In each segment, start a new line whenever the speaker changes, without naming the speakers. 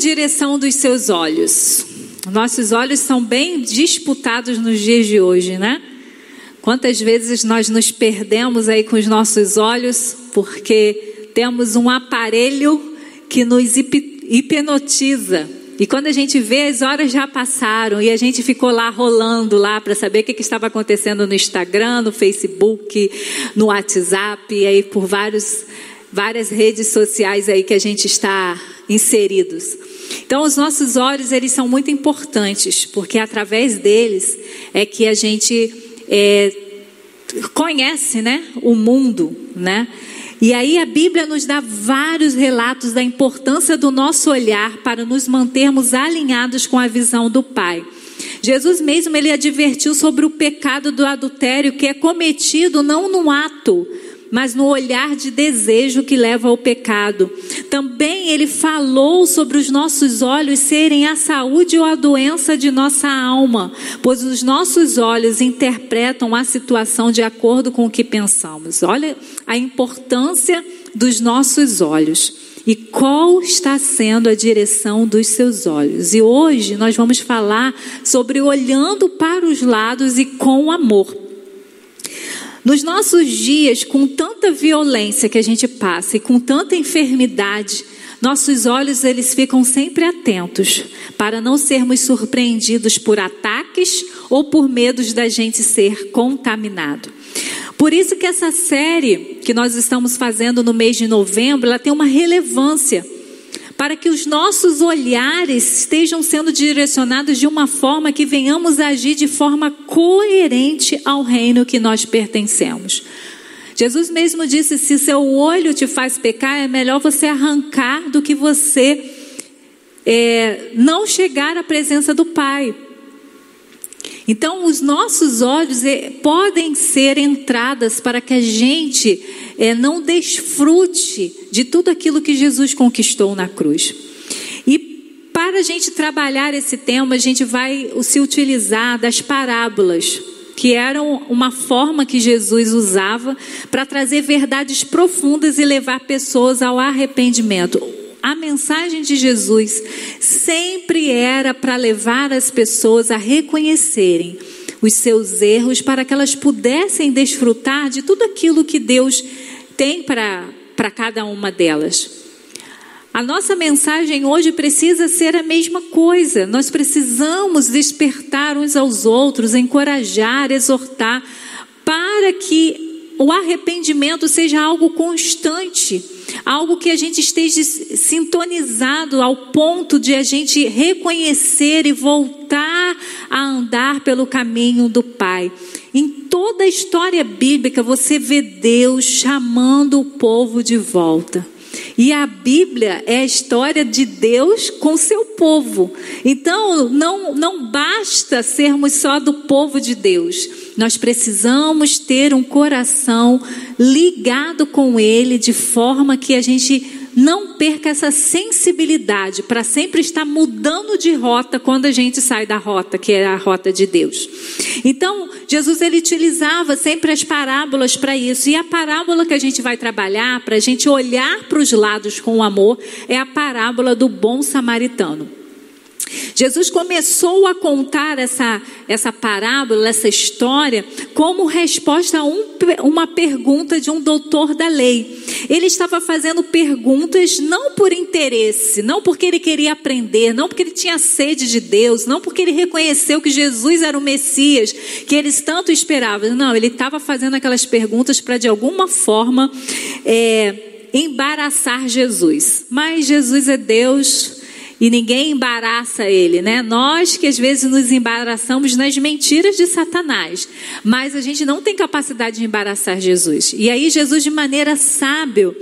direção dos seus olhos? Nossos olhos são bem disputados nos dias de hoje, né? Quantas vezes nós nos perdemos aí com os nossos olhos porque temos um aparelho que nos hipnotiza. E quando a gente vê, as horas já passaram e a gente ficou lá rolando lá para saber o que, que, estava acontecendo no Instagram, no Facebook, no WhatsApp, e aí por vários, várias redes sociais aí que a gente está inseridos. Então, os nossos olhos, eles são muito importantes, porque através deles é que a gente é, conhece, né, o mundo, né? E aí a Bíblia nos dá vários relatos da importância do nosso olhar para nos mantermos alinhados com a visão do Pai. Jesus mesmo ele advertiu sobre o pecado do adultério que é cometido não no ato, mas no olhar de desejo que leva ao pecado. Também ele falou sobre os nossos olhos serem a saúde ou a doença de nossa alma, pois os nossos olhos interpretam a situação de acordo com o que pensamos. Olha a importância dos nossos olhos. E qual está sendo a direção dos seus olhos? E hoje nós vamos falar sobre olhando para os lados e com amor. Nos nossos dias, com tanta violência que a gente passa e com tanta enfermidade, nossos olhos eles ficam sempre atentos para não sermos surpreendidos por ataques ou por medos da gente ser contaminado. Por isso que essa série que nós estamos fazendo no mês de novembro, ela tem uma relevância para que os nossos olhares estejam sendo direcionados de uma forma que venhamos agir de forma coerente ao reino que nós pertencemos. Jesus mesmo disse: se seu olho te faz pecar, é melhor você arrancar do que você é, não chegar à presença do Pai. Então, os nossos olhos é, podem ser entradas para que a gente é, não desfrute de tudo aquilo que Jesus conquistou na cruz. E para a gente trabalhar esse tema, a gente vai se utilizar das parábolas, que eram uma forma que Jesus usava para trazer verdades profundas e levar pessoas ao arrependimento. A mensagem de Jesus sempre era para levar as pessoas a reconhecerem os seus erros para que elas pudessem desfrutar de tudo aquilo que Deus tem para cada uma delas. A nossa mensagem hoje precisa ser a mesma coisa. Nós precisamos despertar uns aos outros, encorajar, exortar, para que o arrependimento seja algo constante, algo que a gente esteja sintonizado ao ponto de a gente reconhecer e voltar a andar pelo caminho do Pai. Em toda a história bíblica você vê Deus chamando o povo de volta. E a Bíblia é a história de Deus com seu povo. Então, não, não basta sermos só do povo de Deus. Nós precisamos ter um coração ligado com Ele, de forma que a gente não perca essa sensibilidade para sempre estar mudando de rota quando a gente sai da rota, que é a rota de Deus. Então, Jesus ele utilizava sempre as parábolas para isso. E a parábola que a gente vai trabalhar, para a gente olhar para os lados com amor, é a parábola do bom samaritano. Jesus começou a contar essa, essa parábola, essa história, como resposta a um, uma pergunta de um doutor da lei. Ele estava fazendo perguntas não por interesse, não porque ele queria aprender, não porque ele tinha sede de Deus, não porque ele reconheceu que Jesus era o Messias, que eles tanto esperavam. Não, ele estava fazendo aquelas perguntas para de alguma forma é, embaraçar Jesus. Mas Jesus é Deus e ninguém embaraça ele, né? Nós que às vezes nos embaraçamos nas mentiras de Satanás, mas a gente não tem capacidade de embaraçar Jesus. E aí Jesus de maneira sábio,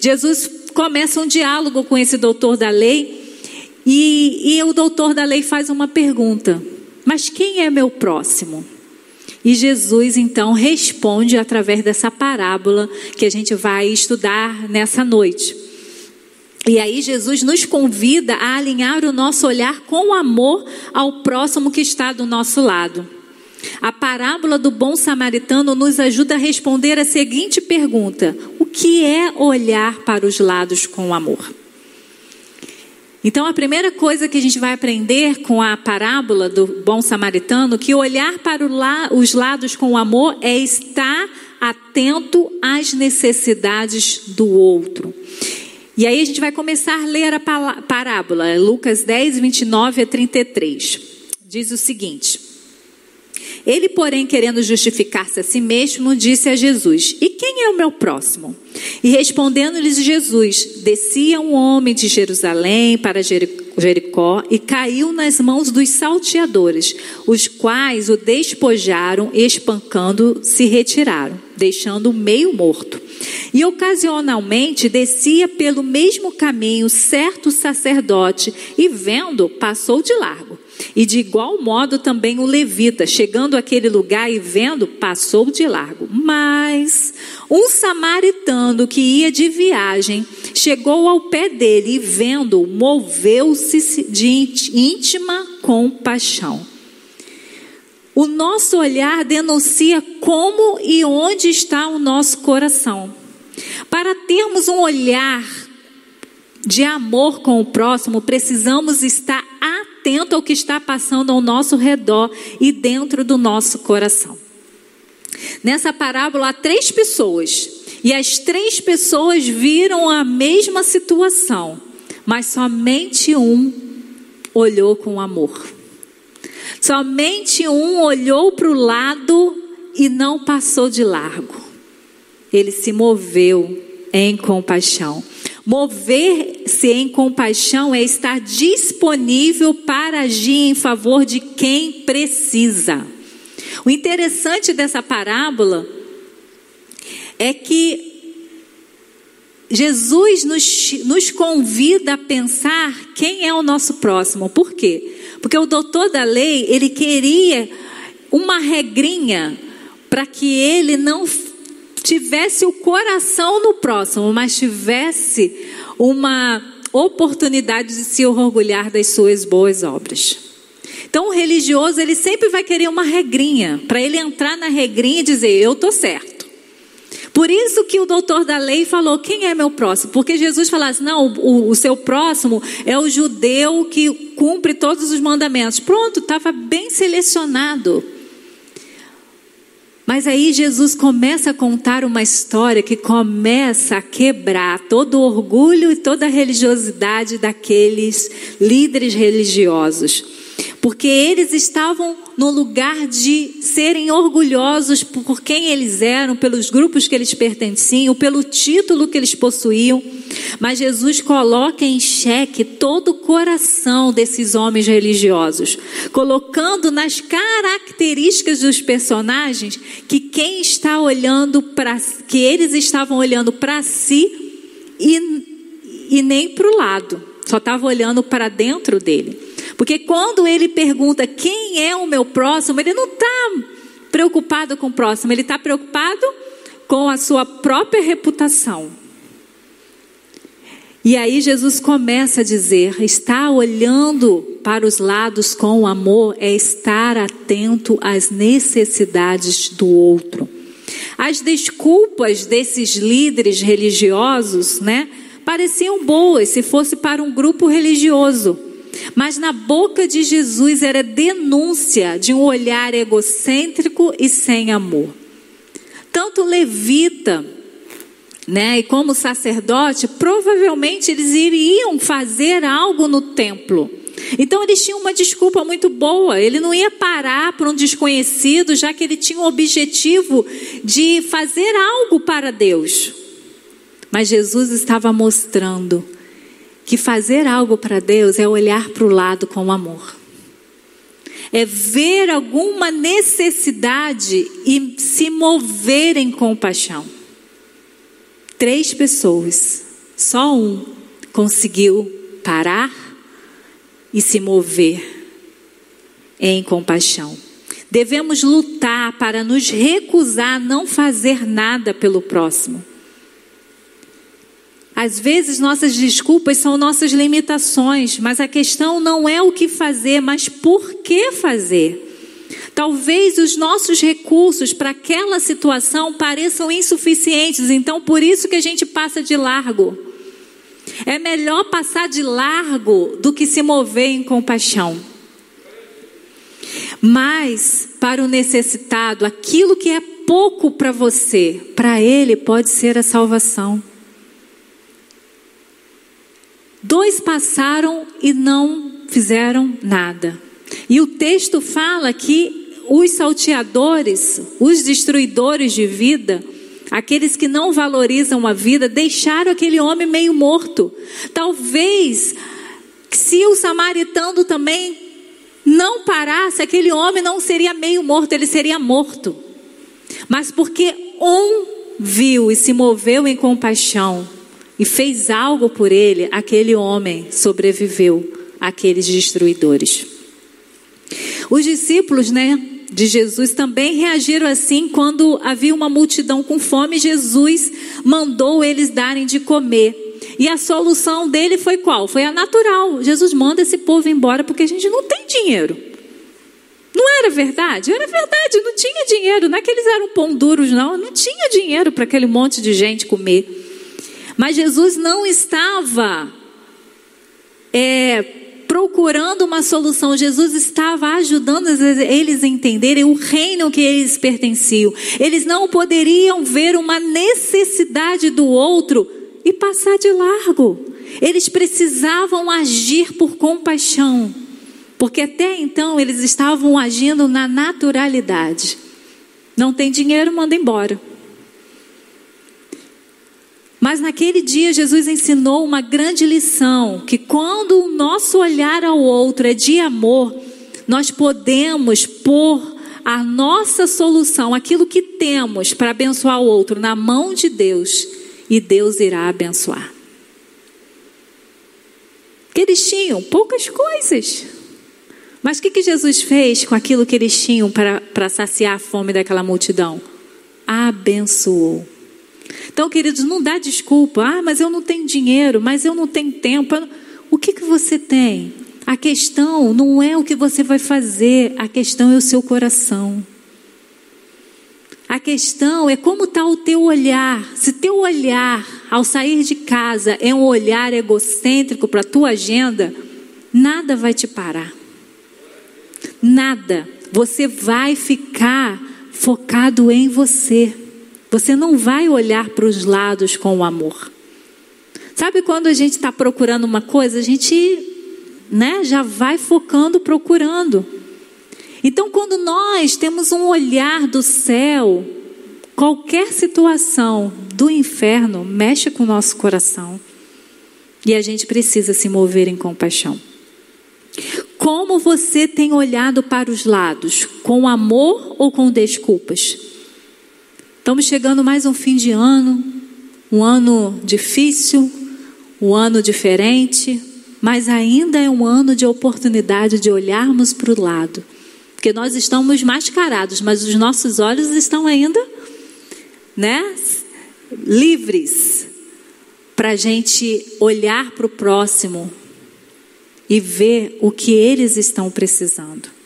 Jesus começa um diálogo com esse doutor da lei e, e o doutor da lei faz uma pergunta: mas quem é meu próximo? E Jesus então responde através dessa parábola que a gente vai estudar nessa noite. E aí Jesus nos convida a alinhar o nosso olhar com amor ao próximo que está do nosso lado. A parábola do bom samaritano nos ajuda a responder a seguinte pergunta: o que é olhar para os lados com amor? Então, a primeira coisa que a gente vai aprender com a parábola do bom samaritano, que olhar para os lados com amor é estar atento às necessidades do outro. E aí a gente vai começar a ler a parábola, Lucas 10, 29 a 33. Diz o seguinte: ele, porém, querendo justificar-se a si mesmo, disse a Jesus: E quem é o meu próximo? E respondendo-lhes Jesus: Descia um homem de Jerusalém para Jericó e caiu nas mãos dos salteadores, os quais o despojaram e, espancando, se retiraram, deixando-o meio morto. E ocasionalmente descia pelo mesmo caminho certo sacerdote e, vendo, passou de largo. E de igual modo também o levita, chegando àquele lugar e vendo, passou de largo. Mas um samaritano que ia de viagem chegou ao pé dele e, vendo, moveu-se de íntima compaixão. O nosso olhar denuncia como e onde está o nosso coração. Para termos um olhar de amor com o próximo, precisamos estar atento ao que está passando ao nosso redor e dentro do nosso coração. Nessa parábola há três pessoas, e as três pessoas viram a mesma situação, mas somente um olhou com amor. Somente um olhou para o lado e não passou de largo. Ele se moveu em compaixão. Mover-se em compaixão é estar disponível para agir em favor de quem precisa. O interessante dessa parábola é que Jesus nos, nos convida a pensar quem é o nosso próximo. Por quê? Porque o doutor da lei, ele queria uma regrinha para que ele não tivesse o coração no próximo, mas tivesse uma oportunidade de se orgulhar das suas boas obras. Então, o religioso, ele sempre vai querer uma regrinha, para ele entrar na regrinha e dizer: Eu estou certo. Por isso que o doutor da lei falou: Quem é meu próximo? Porque Jesus falasse: Não, o, o seu próximo é o judeu que cumpre todos os mandamentos. Pronto, estava bem selecionado. Mas aí Jesus começa a contar uma história que começa a quebrar todo o orgulho e toda a religiosidade daqueles líderes religiosos. Porque eles estavam no lugar de serem orgulhosos por quem eles eram, pelos grupos que eles pertenciam, pelo título que eles possuíam. Mas Jesus coloca em xeque todo o coração desses homens religiosos, colocando nas características dos personagens que quem está olhando para que eles estavam olhando para si e, e nem para o lado, só estava olhando para dentro dele. Porque quando ele pergunta quem é o meu próximo, ele não está preocupado com o próximo, ele está preocupado com a sua própria reputação. E aí Jesus começa a dizer: estar olhando para os lados com amor é estar atento às necessidades do outro. As desculpas desses líderes religiosos, né, pareciam boas se fosse para um grupo religioso. Mas na boca de Jesus era denúncia de um olhar egocêntrico e sem amor. Tanto levita, né, e como sacerdote, provavelmente eles iriam fazer algo no templo. Então eles tinham uma desculpa muito boa. Ele não ia parar para um desconhecido, já que ele tinha o objetivo de fazer algo para Deus. Mas Jesus estava mostrando que fazer algo para Deus é olhar para o lado com amor. É ver alguma necessidade e se mover em compaixão. Três pessoas, só um conseguiu parar e se mover em compaixão. Devemos lutar para nos recusar a não fazer nada pelo próximo. Às vezes nossas desculpas são nossas limitações, mas a questão não é o que fazer, mas por que fazer. Talvez os nossos recursos para aquela situação pareçam insuficientes, então por isso que a gente passa de largo. É melhor passar de largo do que se mover em compaixão. Mas, para o necessitado, aquilo que é pouco para você, para ele pode ser a salvação. Dois passaram e não fizeram nada. E o texto fala que os salteadores, os destruidores de vida, aqueles que não valorizam a vida, deixaram aquele homem meio morto. Talvez, se o samaritano também não parasse, aquele homem não seria meio morto, ele seria morto. Mas porque um viu e se moveu em compaixão e fez algo por ele, aquele homem sobreviveu àqueles destruidores. Os discípulos, né, de Jesus também reagiram assim quando havia uma multidão com fome, Jesus mandou eles darem de comer. E a solução dele foi qual? Foi a natural. Jesus manda esse povo embora porque a gente não tem dinheiro. Não era verdade? Era verdade, não tinha dinheiro. Não é que eles eram pão duros, não. Não tinha dinheiro para aquele monte de gente comer. Mas Jesus não estava é, procurando uma solução. Jesus estava ajudando eles a entenderem o reino que eles pertenciam. Eles não poderiam ver uma necessidade do outro e passar de largo. Eles precisavam agir por compaixão, porque até então eles estavam agindo na naturalidade. Não tem dinheiro, manda embora. Mas naquele dia Jesus ensinou uma grande lição: que quando o nosso olhar ao outro é de amor, nós podemos pôr a nossa solução, aquilo que temos para abençoar o outro, na mão de Deus, e Deus irá abençoar. Que eles tinham poucas coisas. Mas o que, que Jesus fez com aquilo que eles tinham para, para saciar a fome daquela multidão? Abençoou. Então, queridos, não dá desculpa. Ah, mas eu não tenho dinheiro, mas eu não tenho tempo. O que, que você tem? A questão não é o que você vai fazer, a questão é o seu coração. A questão é como está o teu olhar. Se teu olhar ao sair de casa é um olhar egocêntrico para a tua agenda, nada vai te parar. Nada. Você vai ficar focado em você. Você não vai olhar para os lados com o amor. Sabe quando a gente está procurando uma coisa, a gente né, já vai focando, procurando. Então, quando nós temos um olhar do céu, qualquer situação do inferno mexe com o nosso coração. E a gente precisa se mover em compaixão. Como você tem olhado para os lados? Com amor ou com desculpas? Estamos chegando mais um fim de ano, um ano difícil, um ano diferente, mas ainda é um ano de oportunidade de olharmos para o lado. Porque nós estamos mascarados, mas os nossos olhos estão ainda, né, livres para a gente olhar para o próximo e ver o que eles estão precisando.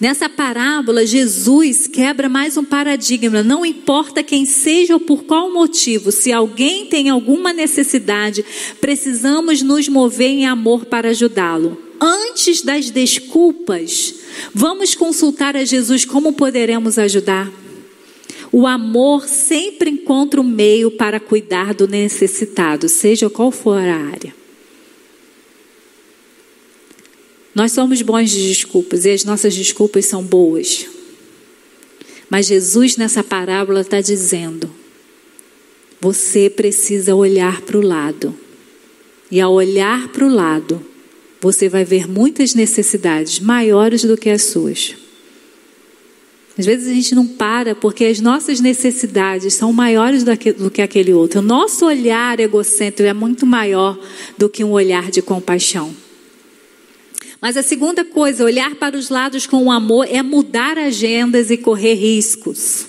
Nessa parábola, Jesus quebra mais um paradigma. Não importa quem seja ou por qual motivo, se alguém tem alguma necessidade, precisamos nos mover em amor para ajudá-lo. Antes das desculpas, vamos consultar a Jesus como poderemos ajudar. O amor sempre encontra o um meio para cuidar do necessitado, seja qual for a área. Nós somos bons de desculpas e as nossas desculpas são boas. Mas Jesus, nessa parábola, está dizendo: você precisa olhar para o lado. E ao olhar para o lado, você vai ver muitas necessidades maiores do que as suas. Às vezes a gente não para porque as nossas necessidades são maiores do que aquele outro. O nosso olhar egocêntrico é muito maior do que um olhar de compaixão. Mas a segunda coisa, olhar para os lados com amor, é mudar agendas e correr riscos.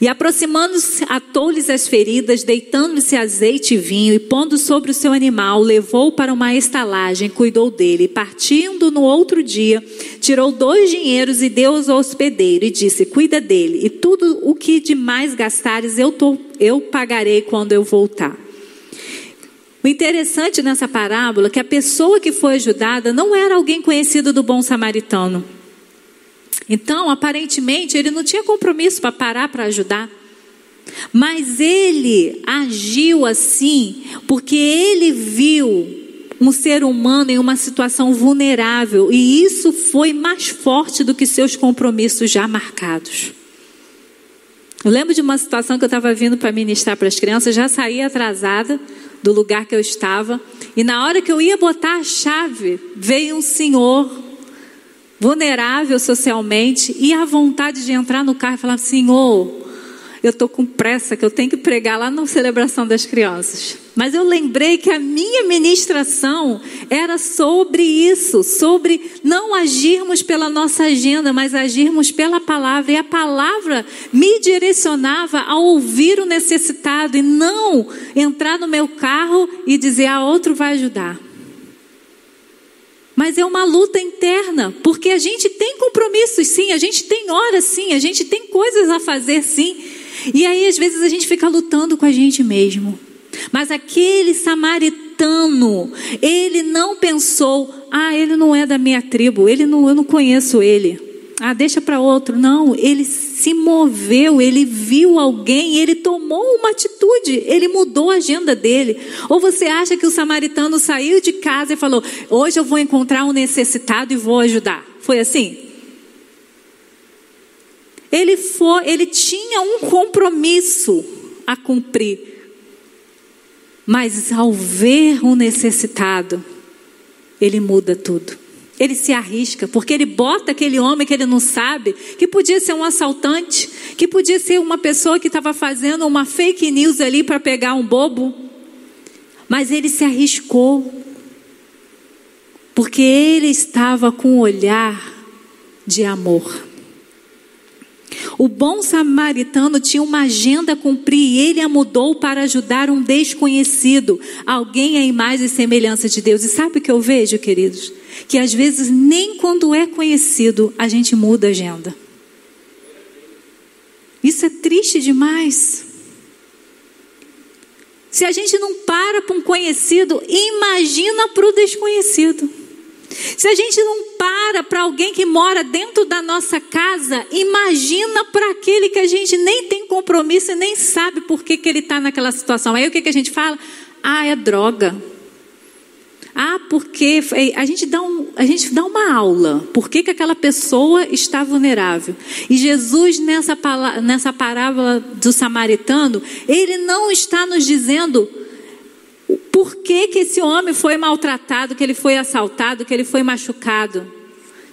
E aproximando-se, atou-lhes as feridas, deitando-se azeite e vinho, e pondo sobre o seu animal, levou para uma estalagem, cuidou dele. Partindo no outro dia, tirou dois dinheiros e deu ao hospedeiro, e disse: Cuida dele, e tudo o que de mais gastares eu, tô, eu pagarei quando eu voltar. O interessante nessa parábola é que a pessoa que foi ajudada não era alguém conhecido do bom samaritano. Então, aparentemente, ele não tinha compromisso para parar para ajudar. Mas ele agiu assim porque ele viu um ser humano em uma situação vulnerável e isso foi mais forte do que seus compromissos já marcados. Eu lembro de uma situação que eu estava vindo para ministrar para as crianças, já saí atrasada do lugar que eu estava, e na hora que eu ia botar a chave, veio um senhor vulnerável socialmente e a vontade de entrar no carro e falar: Senhor, eu estou com pressa, que eu tenho que pregar lá na celebração das crianças. Mas eu lembrei que a minha ministração era sobre isso, sobre não agirmos pela nossa agenda, mas agirmos pela palavra. E a palavra me direcionava a ouvir o necessitado e não entrar no meu carro e dizer, a ah, outro vai ajudar. Mas é uma luta interna, porque a gente tem compromissos sim, a gente tem horas sim, a gente tem coisas a fazer sim. E aí, às vezes, a gente fica lutando com a gente mesmo. Mas aquele samaritano, ele não pensou, ah, ele não é da minha tribo, ele não, eu não conheço ele. Ah, deixa para outro. Não, ele se moveu, ele viu alguém, ele tomou uma atitude, ele mudou a agenda dele. Ou você acha que o samaritano saiu de casa e falou: Hoje eu vou encontrar um necessitado e vou ajudar? Foi assim? Ele foi, ele tinha um compromisso a cumprir. Mas ao ver um necessitado, ele muda tudo. Ele se arrisca, porque ele bota aquele homem que ele não sabe, que podia ser um assaltante, que podia ser uma pessoa que estava fazendo uma fake news ali para pegar um bobo. Mas ele se arriscou, porque ele estava com um olhar de amor. O bom samaritano tinha uma agenda a cumprir e ele a mudou para ajudar um desconhecido, alguém à imagem e semelhança de Deus. E sabe o que eu vejo, queridos? Que às vezes nem quando é conhecido a gente muda a agenda. Isso é triste demais. Se a gente não para para um conhecido, imagina para o desconhecido. Se a gente não para para alguém que mora dentro da nossa casa, imagina para aquele que a gente nem tem compromisso e nem sabe por que, que ele está naquela situação. Aí o que, que a gente fala? Ah, é droga. Ah, porque a gente dá, um, a gente dá uma aula. Por que, que aquela pessoa está vulnerável? E Jesus, nessa, nessa parábola do samaritano, ele não está nos dizendo por que, que esse homem foi maltratado, que ele foi assaltado, que ele foi machucado.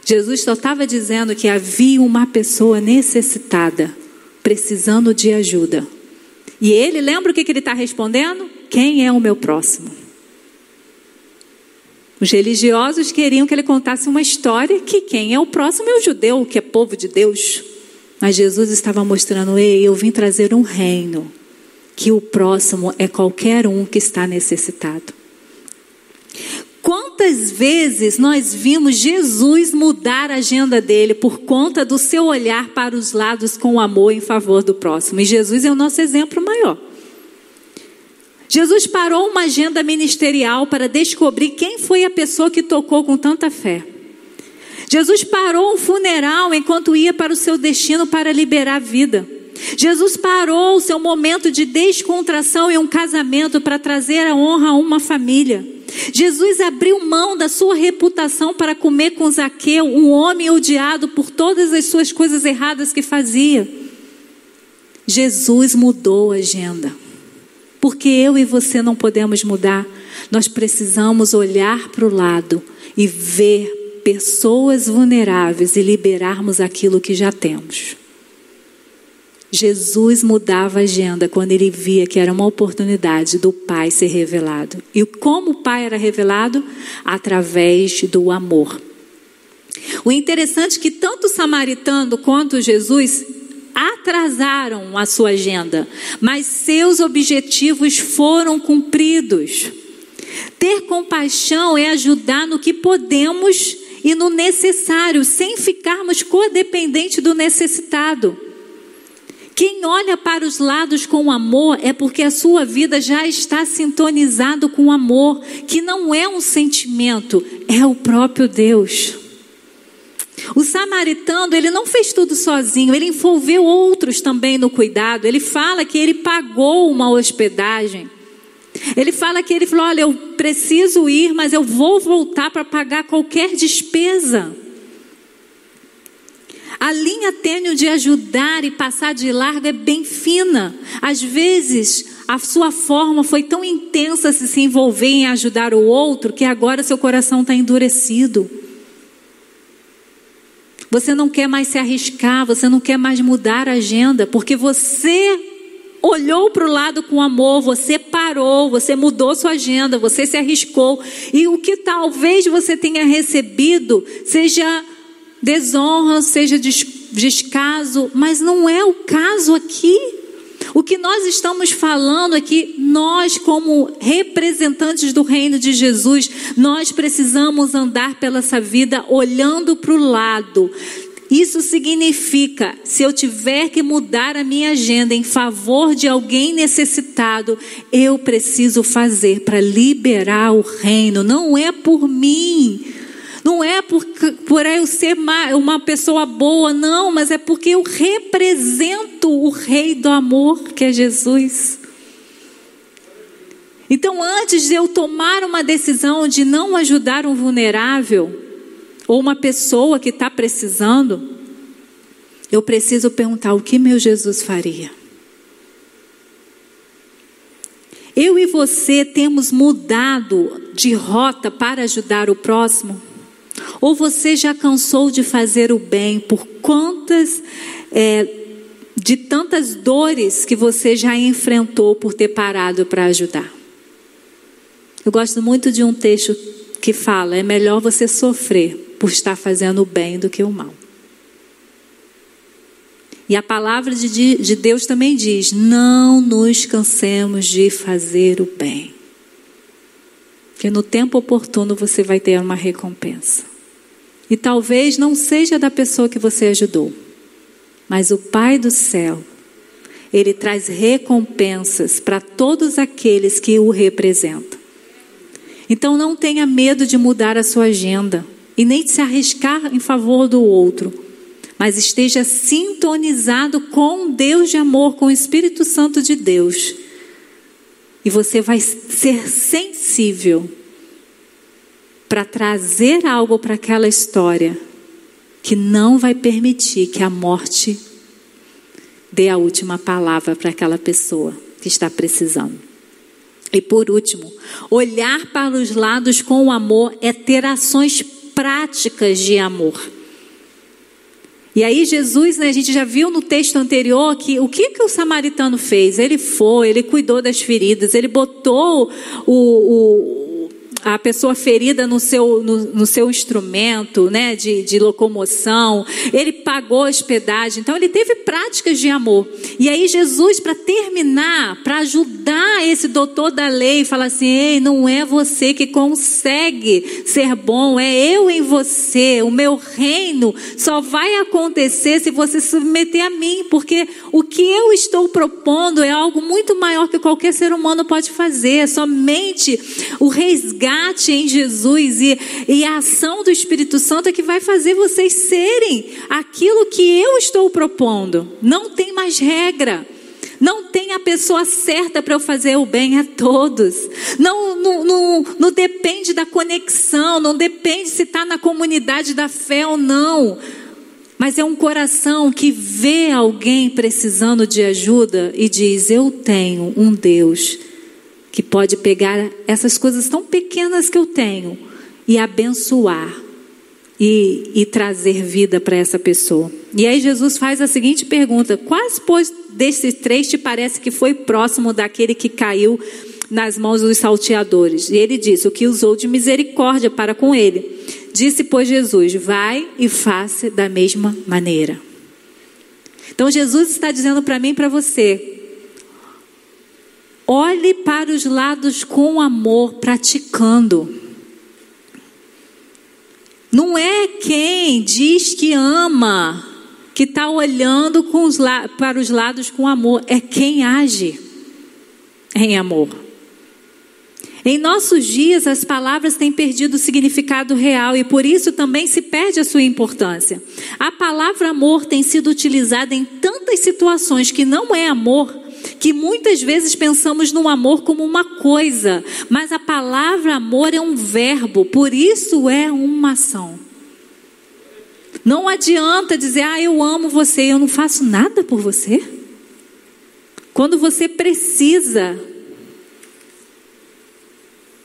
Jesus só estava dizendo que havia uma pessoa necessitada, precisando de ajuda. E ele, lembra o que, que ele está respondendo? Quem é o meu próximo? Os religiosos queriam que ele contasse uma história que quem é o próximo é o judeu, que é povo de Deus. Mas Jesus estava mostrando, ei, eu vim trazer um reino que o próximo é qualquer um que está necessitado. Quantas vezes nós vimos Jesus mudar a agenda dele por conta do seu olhar para os lados com amor em favor do próximo? E Jesus é o nosso exemplo maior. Jesus parou uma agenda ministerial para descobrir quem foi a pessoa que tocou com tanta fé. Jesus parou um funeral enquanto ia para o seu destino para liberar a vida. Jesus parou o seu momento de descontração em um casamento para trazer a honra a uma família. Jesus abriu mão da sua reputação para comer com Zaqueu, um homem odiado por todas as suas coisas erradas que fazia. Jesus mudou a agenda. Porque eu e você não podemos mudar. Nós precisamos olhar para o lado e ver pessoas vulneráveis e liberarmos aquilo que já temos. Jesus mudava a agenda quando ele via que era uma oportunidade do Pai ser revelado. E como o Pai era revelado? Através do amor. O interessante é que tanto o samaritano quanto Jesus atrasaram a sua agenda, mas seus objetivos foram cumpridos. Ter compaixão é ajudar no que podemos e no necessário, sem ficarmos codependentes do necessitado. Quem olha para os lados com amor é porque a sua vida já está sintonizado com amor, que não é um sentimento, é o próprio Deus. O samaritano, ele não fez tudo sozinho, ele envolveu outros também no cuidado. Ele fala que ele pagou uma hospedagem. Ele fala que ele falou: Olha, eu preciso ir, mas eu vou voltar para pagar qualquer despesa. A linha tênue de ajudar e passar de largo é bem fina. Às vezes, a sua forma foi tão intensa se se envolver em ajudar o outro que agora seu coração está endurecido. Você não quer mais se arriscar, você não quer mais mudar a agenda, porque você olhou para o lado com amor, você parou, você mudou sua agenda, você se arriscou. E o que talvez você tenha recebido seja desonra, seja descaso, mas não é o caso aqui. O que nós estamos falando é que nós, como representantes do reino de Jesus, nós precisamos andar pela essa vida olhando para o lado. Isso significa, se eu tiver que mudar a minha agenda em favor de alguém necessitado, eu preciso fazer para liberar o reino. Não é por mim. Não é por, por eu ser uma pessoa boa, não, mas é porque eu represento o Rei do amor, que é Jesus. Então, antes de eu tomar uma decisão de não ajudar um vulnerável, ou uma pessoa que está precisando, eu preciso perguntar: o que meu Jesus faria? Eu e você temos mudado de rota para ajudar o próximo? Ou você já cansou de fazer o bem por quantas, é, de tantas dores que você já enfrentou por ter parado para ajudar? Eu gosto muito de um texto que fala: é melhor você sofrer por estar fazendo o bem do que o mal. E a palavra de, de Deus também diz: não nos cansemos de fazer o bem. Que no tempo oportuno você vai ter uma recompensa. E talvez não seja da pessoa que você ajudou, mas o Pai do céu, ele traz recompensas para todos aqueles que o representam. Então não tenha medo de mudar a sua agenda e nem de se arriscar em favor do outro, mas esteja sintonizado com Deus de amor, com o Espírito Santo de Deus. E você vai ser sensível para trazer algo para aquela história que não vai permitir que a morte dê a última palavra para aquela pessoa que está precisando. E por último, olhar para os lados com amor é ter ações práticas de amor. E aí Jesus, né, a gente já viu no texto anterior que o que, que o samaritano fez? Ele foi, ele cuidou das feridas, ele botou o, o a pessoa ferida no seu, no, no seu instrumento né, de, de, locomoção, ele pagou hospedagem, então ele teve práticas de amor. E aí, Jesus, para terminar, para ajudar esse doutor da lei, fala assim: Ei, não é você que consegue ser bom, é eu em você. O meu reino só vai acontecer se você se submeter a mim, porque o que eu estou propondo é algo muito maior que qualquer ser humano pode fazer, é somente o resgate resgate em Jesus e, e a ação do Espírito Santo é que vai fazer vocês serem aquilo que eu estou propondo. Não tem mais regra. Não tem a pessoa certa para eu fazer o bem a todos. Não, não, não, não depende da conexão, não depende se está na comunidade da fé ou não. Mas é um coração que vê alguém precisando de ajuda e diz: Eu tenho um Deus que pode pegar essas coisas tão pequenas que eu tenho e abençoar e, e trazer vida para essa pessoa. E aí Jesus faz a seguinte pergunta: Quais, pois, desses três te parece que foi próximo daquele que caiu nas mãos dos salteadores? E ele disse: O que usou de misericórdia para com ele. Disse, pois, Jesus: Vai e faça da mesma maneira. Então Jesus está dizendo para mim e para você: Olhe para os lados com amor, praticando. Não é quem diz que ama que está olhando os para os lados com amor, é quem age em amor. Em nossos dias, as palavras têm perdido o significado real e por isso também se perde a sua importância. A palavra amor tem sido utilizada em tantas situações que não é amor, que muitas vezes pensamos no amor como uma coisa, mas a palavra amor é um verbo, por isso é uma ação. Não adianta dizer, ah, eu amo você, eu não faço nada por você. Quando você precisa,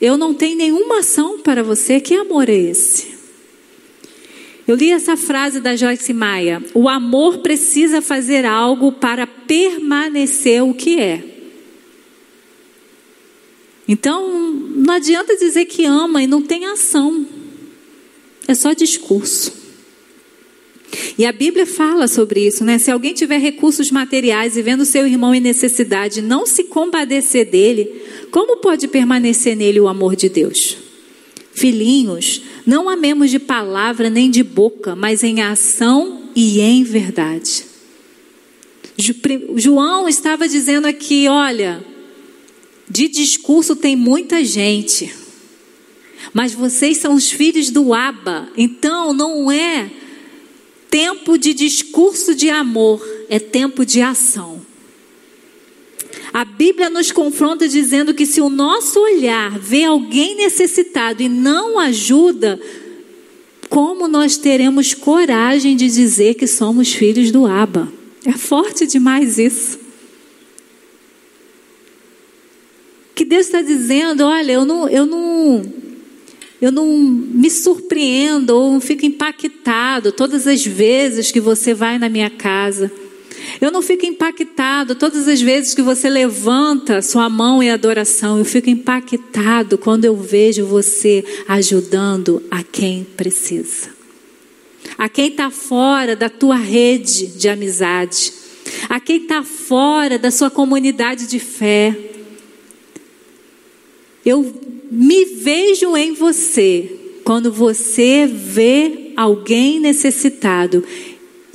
eu não tenho nenhuma ação para você. Que amor é esse? Eu li essa frase da Joyce Maia: O amor precisa fazer algo para permanecer o que é. Então, não adianta dizer que ama e não tem ação. É só discurso. E a Bíblia fala sobre isso, né? Se alguém tiver recursos materiais e vendo seu irmão em necessidade, não se compadecer dele, como pode permanecer nele o amor de Deus? Filhinhos, não amemos de palavra nem de boca, mas em ação e em verdade. João estava dizendo aqui: olha, de discurso tem muita gente, mas vocês são os filhos do Aba, então não é tempo de discurso de amor, é tempo de ação. A Bíblia nos confronta dizendo que se o nosso olhar vê alguém necessitado e não ajuda, como nós teremos coragem de dizer que somos filhos do Aba? É forte demais isso. Que Deus está dizendo, olha, eu não, eu não, eu não me surpreendo ou fico impactado todas as vezes que você vai na minha casa. Eu não fico impactado todas as vezes que você levanta sua mão em adoração. Eu fico impactado quando eu vejo você ajudando a quem precisa. A quem está fora da tua rede de amizade. A quem está fora da sua comunidade de fé. Eu me vejo em você quando você vê alguém necessitado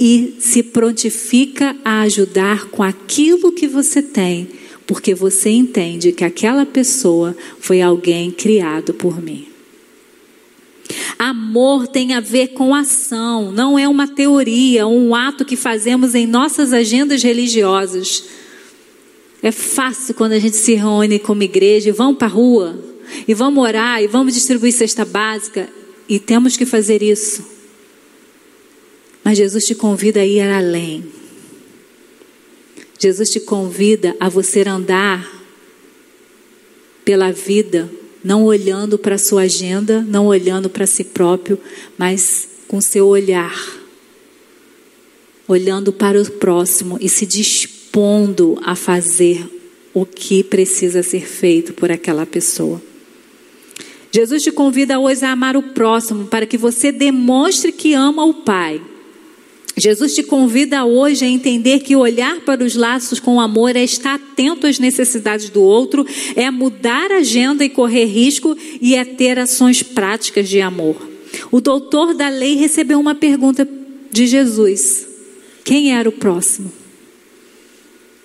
e se prontifica a ajudar com aquilo que você tem, porque você entende que aquela pessoa foi alguém criado por mim. Amor tem a ver com ação, não é uma teoria, um ato que fazemos em nossas agendas religiosas. É fácil quando a gente se reúne como igreja e vamos para a rua, e vamos orar e vamos distribuir cesta básica e temos que fazer isso. Mas Jesus te convida a ir além. Jesus te convida a você andar pela vida, não olhando para a sua agenda, não olhando para si próprio, mas com seu olhar, olhando para o próximo e se dispondo a fazer o que precisa ser feito por aquela pessoa. Jesus te convida hoje a amar o próximo para que você demonstre que ama o Pai. Jesus te convida hoje a entender que olhar para os laços com amor é estar atento às necessidades do outro, é mudar a agenda e correr risco e é ter ações práticas de amor. O doutor da lei recebeu uma pergunta de Jesus: quem era o próximo?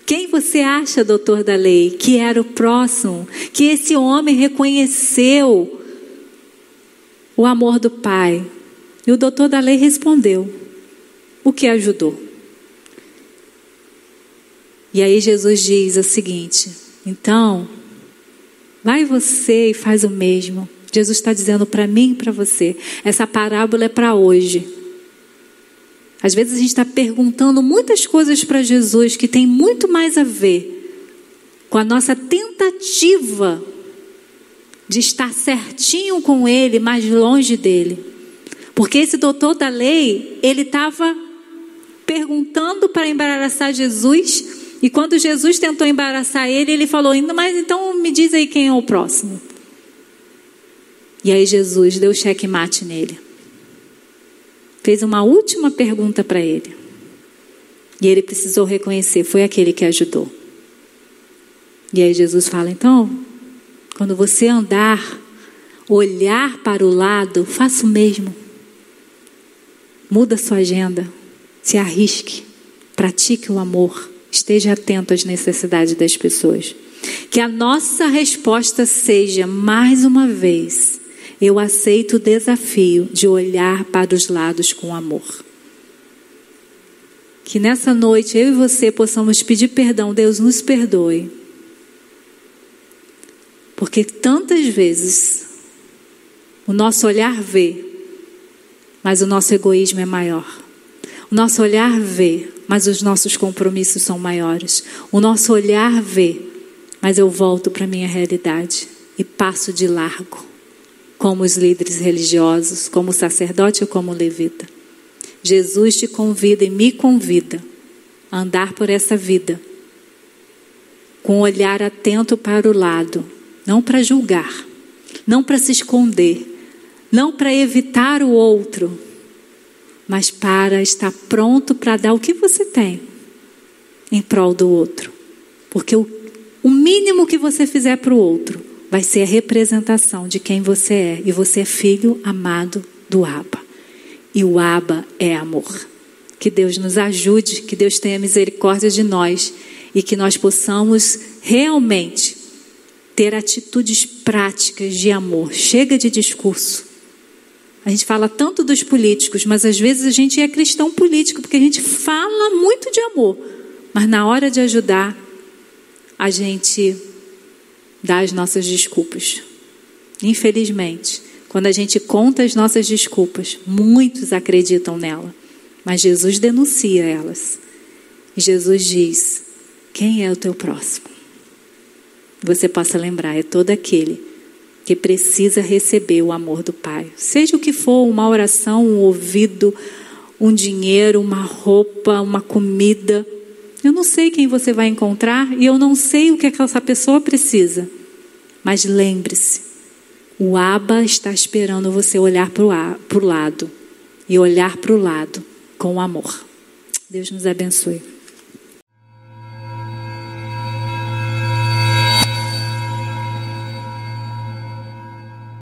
Quem você acha, doutor da lei, que era o próximo? Que esse homem reconheceu o amor do pai. E o doutor da lei respondeu: o que ajudou? E aí Jesus diz o seguinte: então, vai você e faz o mesmo. Jesus está dizendo para mim e para você: essa parábola é para hoje. Às vezes a gente está perguntando muitas coisas para Jesus que tem muito mais a ver com a nossa tentativa de estar certinho com Ele, mas longe dele. Porque esse doutor da lei, ele estava perguntando para embaraçar Jesus, e quando Jesus tentou embaraçar ele, ele falou: Mas então me diz aí quem é o próximo. E aí Jesus deu checkmate nele fez uma última pergunta para ele. E ele precisou reconhecer, foi aquele que ajudou. E aí Jesus fala: então, quando você andar, olhar para o lado, faça o mesmo. Muda sua agenda. Se arrisque, pratique o amor, esteja atento às necessidades das pessoas. Que a nossa resposta seja, mais uma vez, eu aceito o desafio de olhar para os lados com amor. Que nessa noite eu e você possamos pedir perdão, Deus nos perdoe. Porque tantas vezes o nosso olhar vê, mas o nosso egoísmo é maior. O nosso olhar vê, mas os nossos compromissos são maiores. O nosso olhar vê, mas eu volto para a minha realidade e passo de largo, como os líderes religiosos, como sacerdote ou como levita. Jesus te convida e me convida a andar por essa vida com um olhar atento para o lado, não para julgar, não para se esconder, não para evitar o outro, mas para estar pronto para dar o que você tem em prol do outro. Porque o, o mínimo que você fizer para o outro vai ser a representação de quem você é. E você é filho amado do Abba. E o Abba é amor. Que Deus nos ajude, que Deus tenha misericórdia de nós e que nós possamos realmente ter atitudes práticas de amor. Chega de discurso. A gente fala tanto dos políticos, mas às vezes a gente é cristão político, porque a gente fala muito de amor, mas na hora de ajudar, a gente dá as nossas desculpas. Infelizmente, quando a gente conta as nossas desculpas, muitos acreditam nela, mas Jesus denuncia elas. E Jesus diz: Quem é o teu próximo? Você possa lembrar, é todo aquele que precisa receber o amor do Pai. Seja o que for, uma oração, um ouvido, um dinheiro, uma roupa, uma comida. Eu não sei quem você vai encontrar e eu não sei o que essa pessoa precisa. Mas lembre-se, o Aba está esperando você olhar para o lado e olhar para o lado com amor. Deus nos abençoe.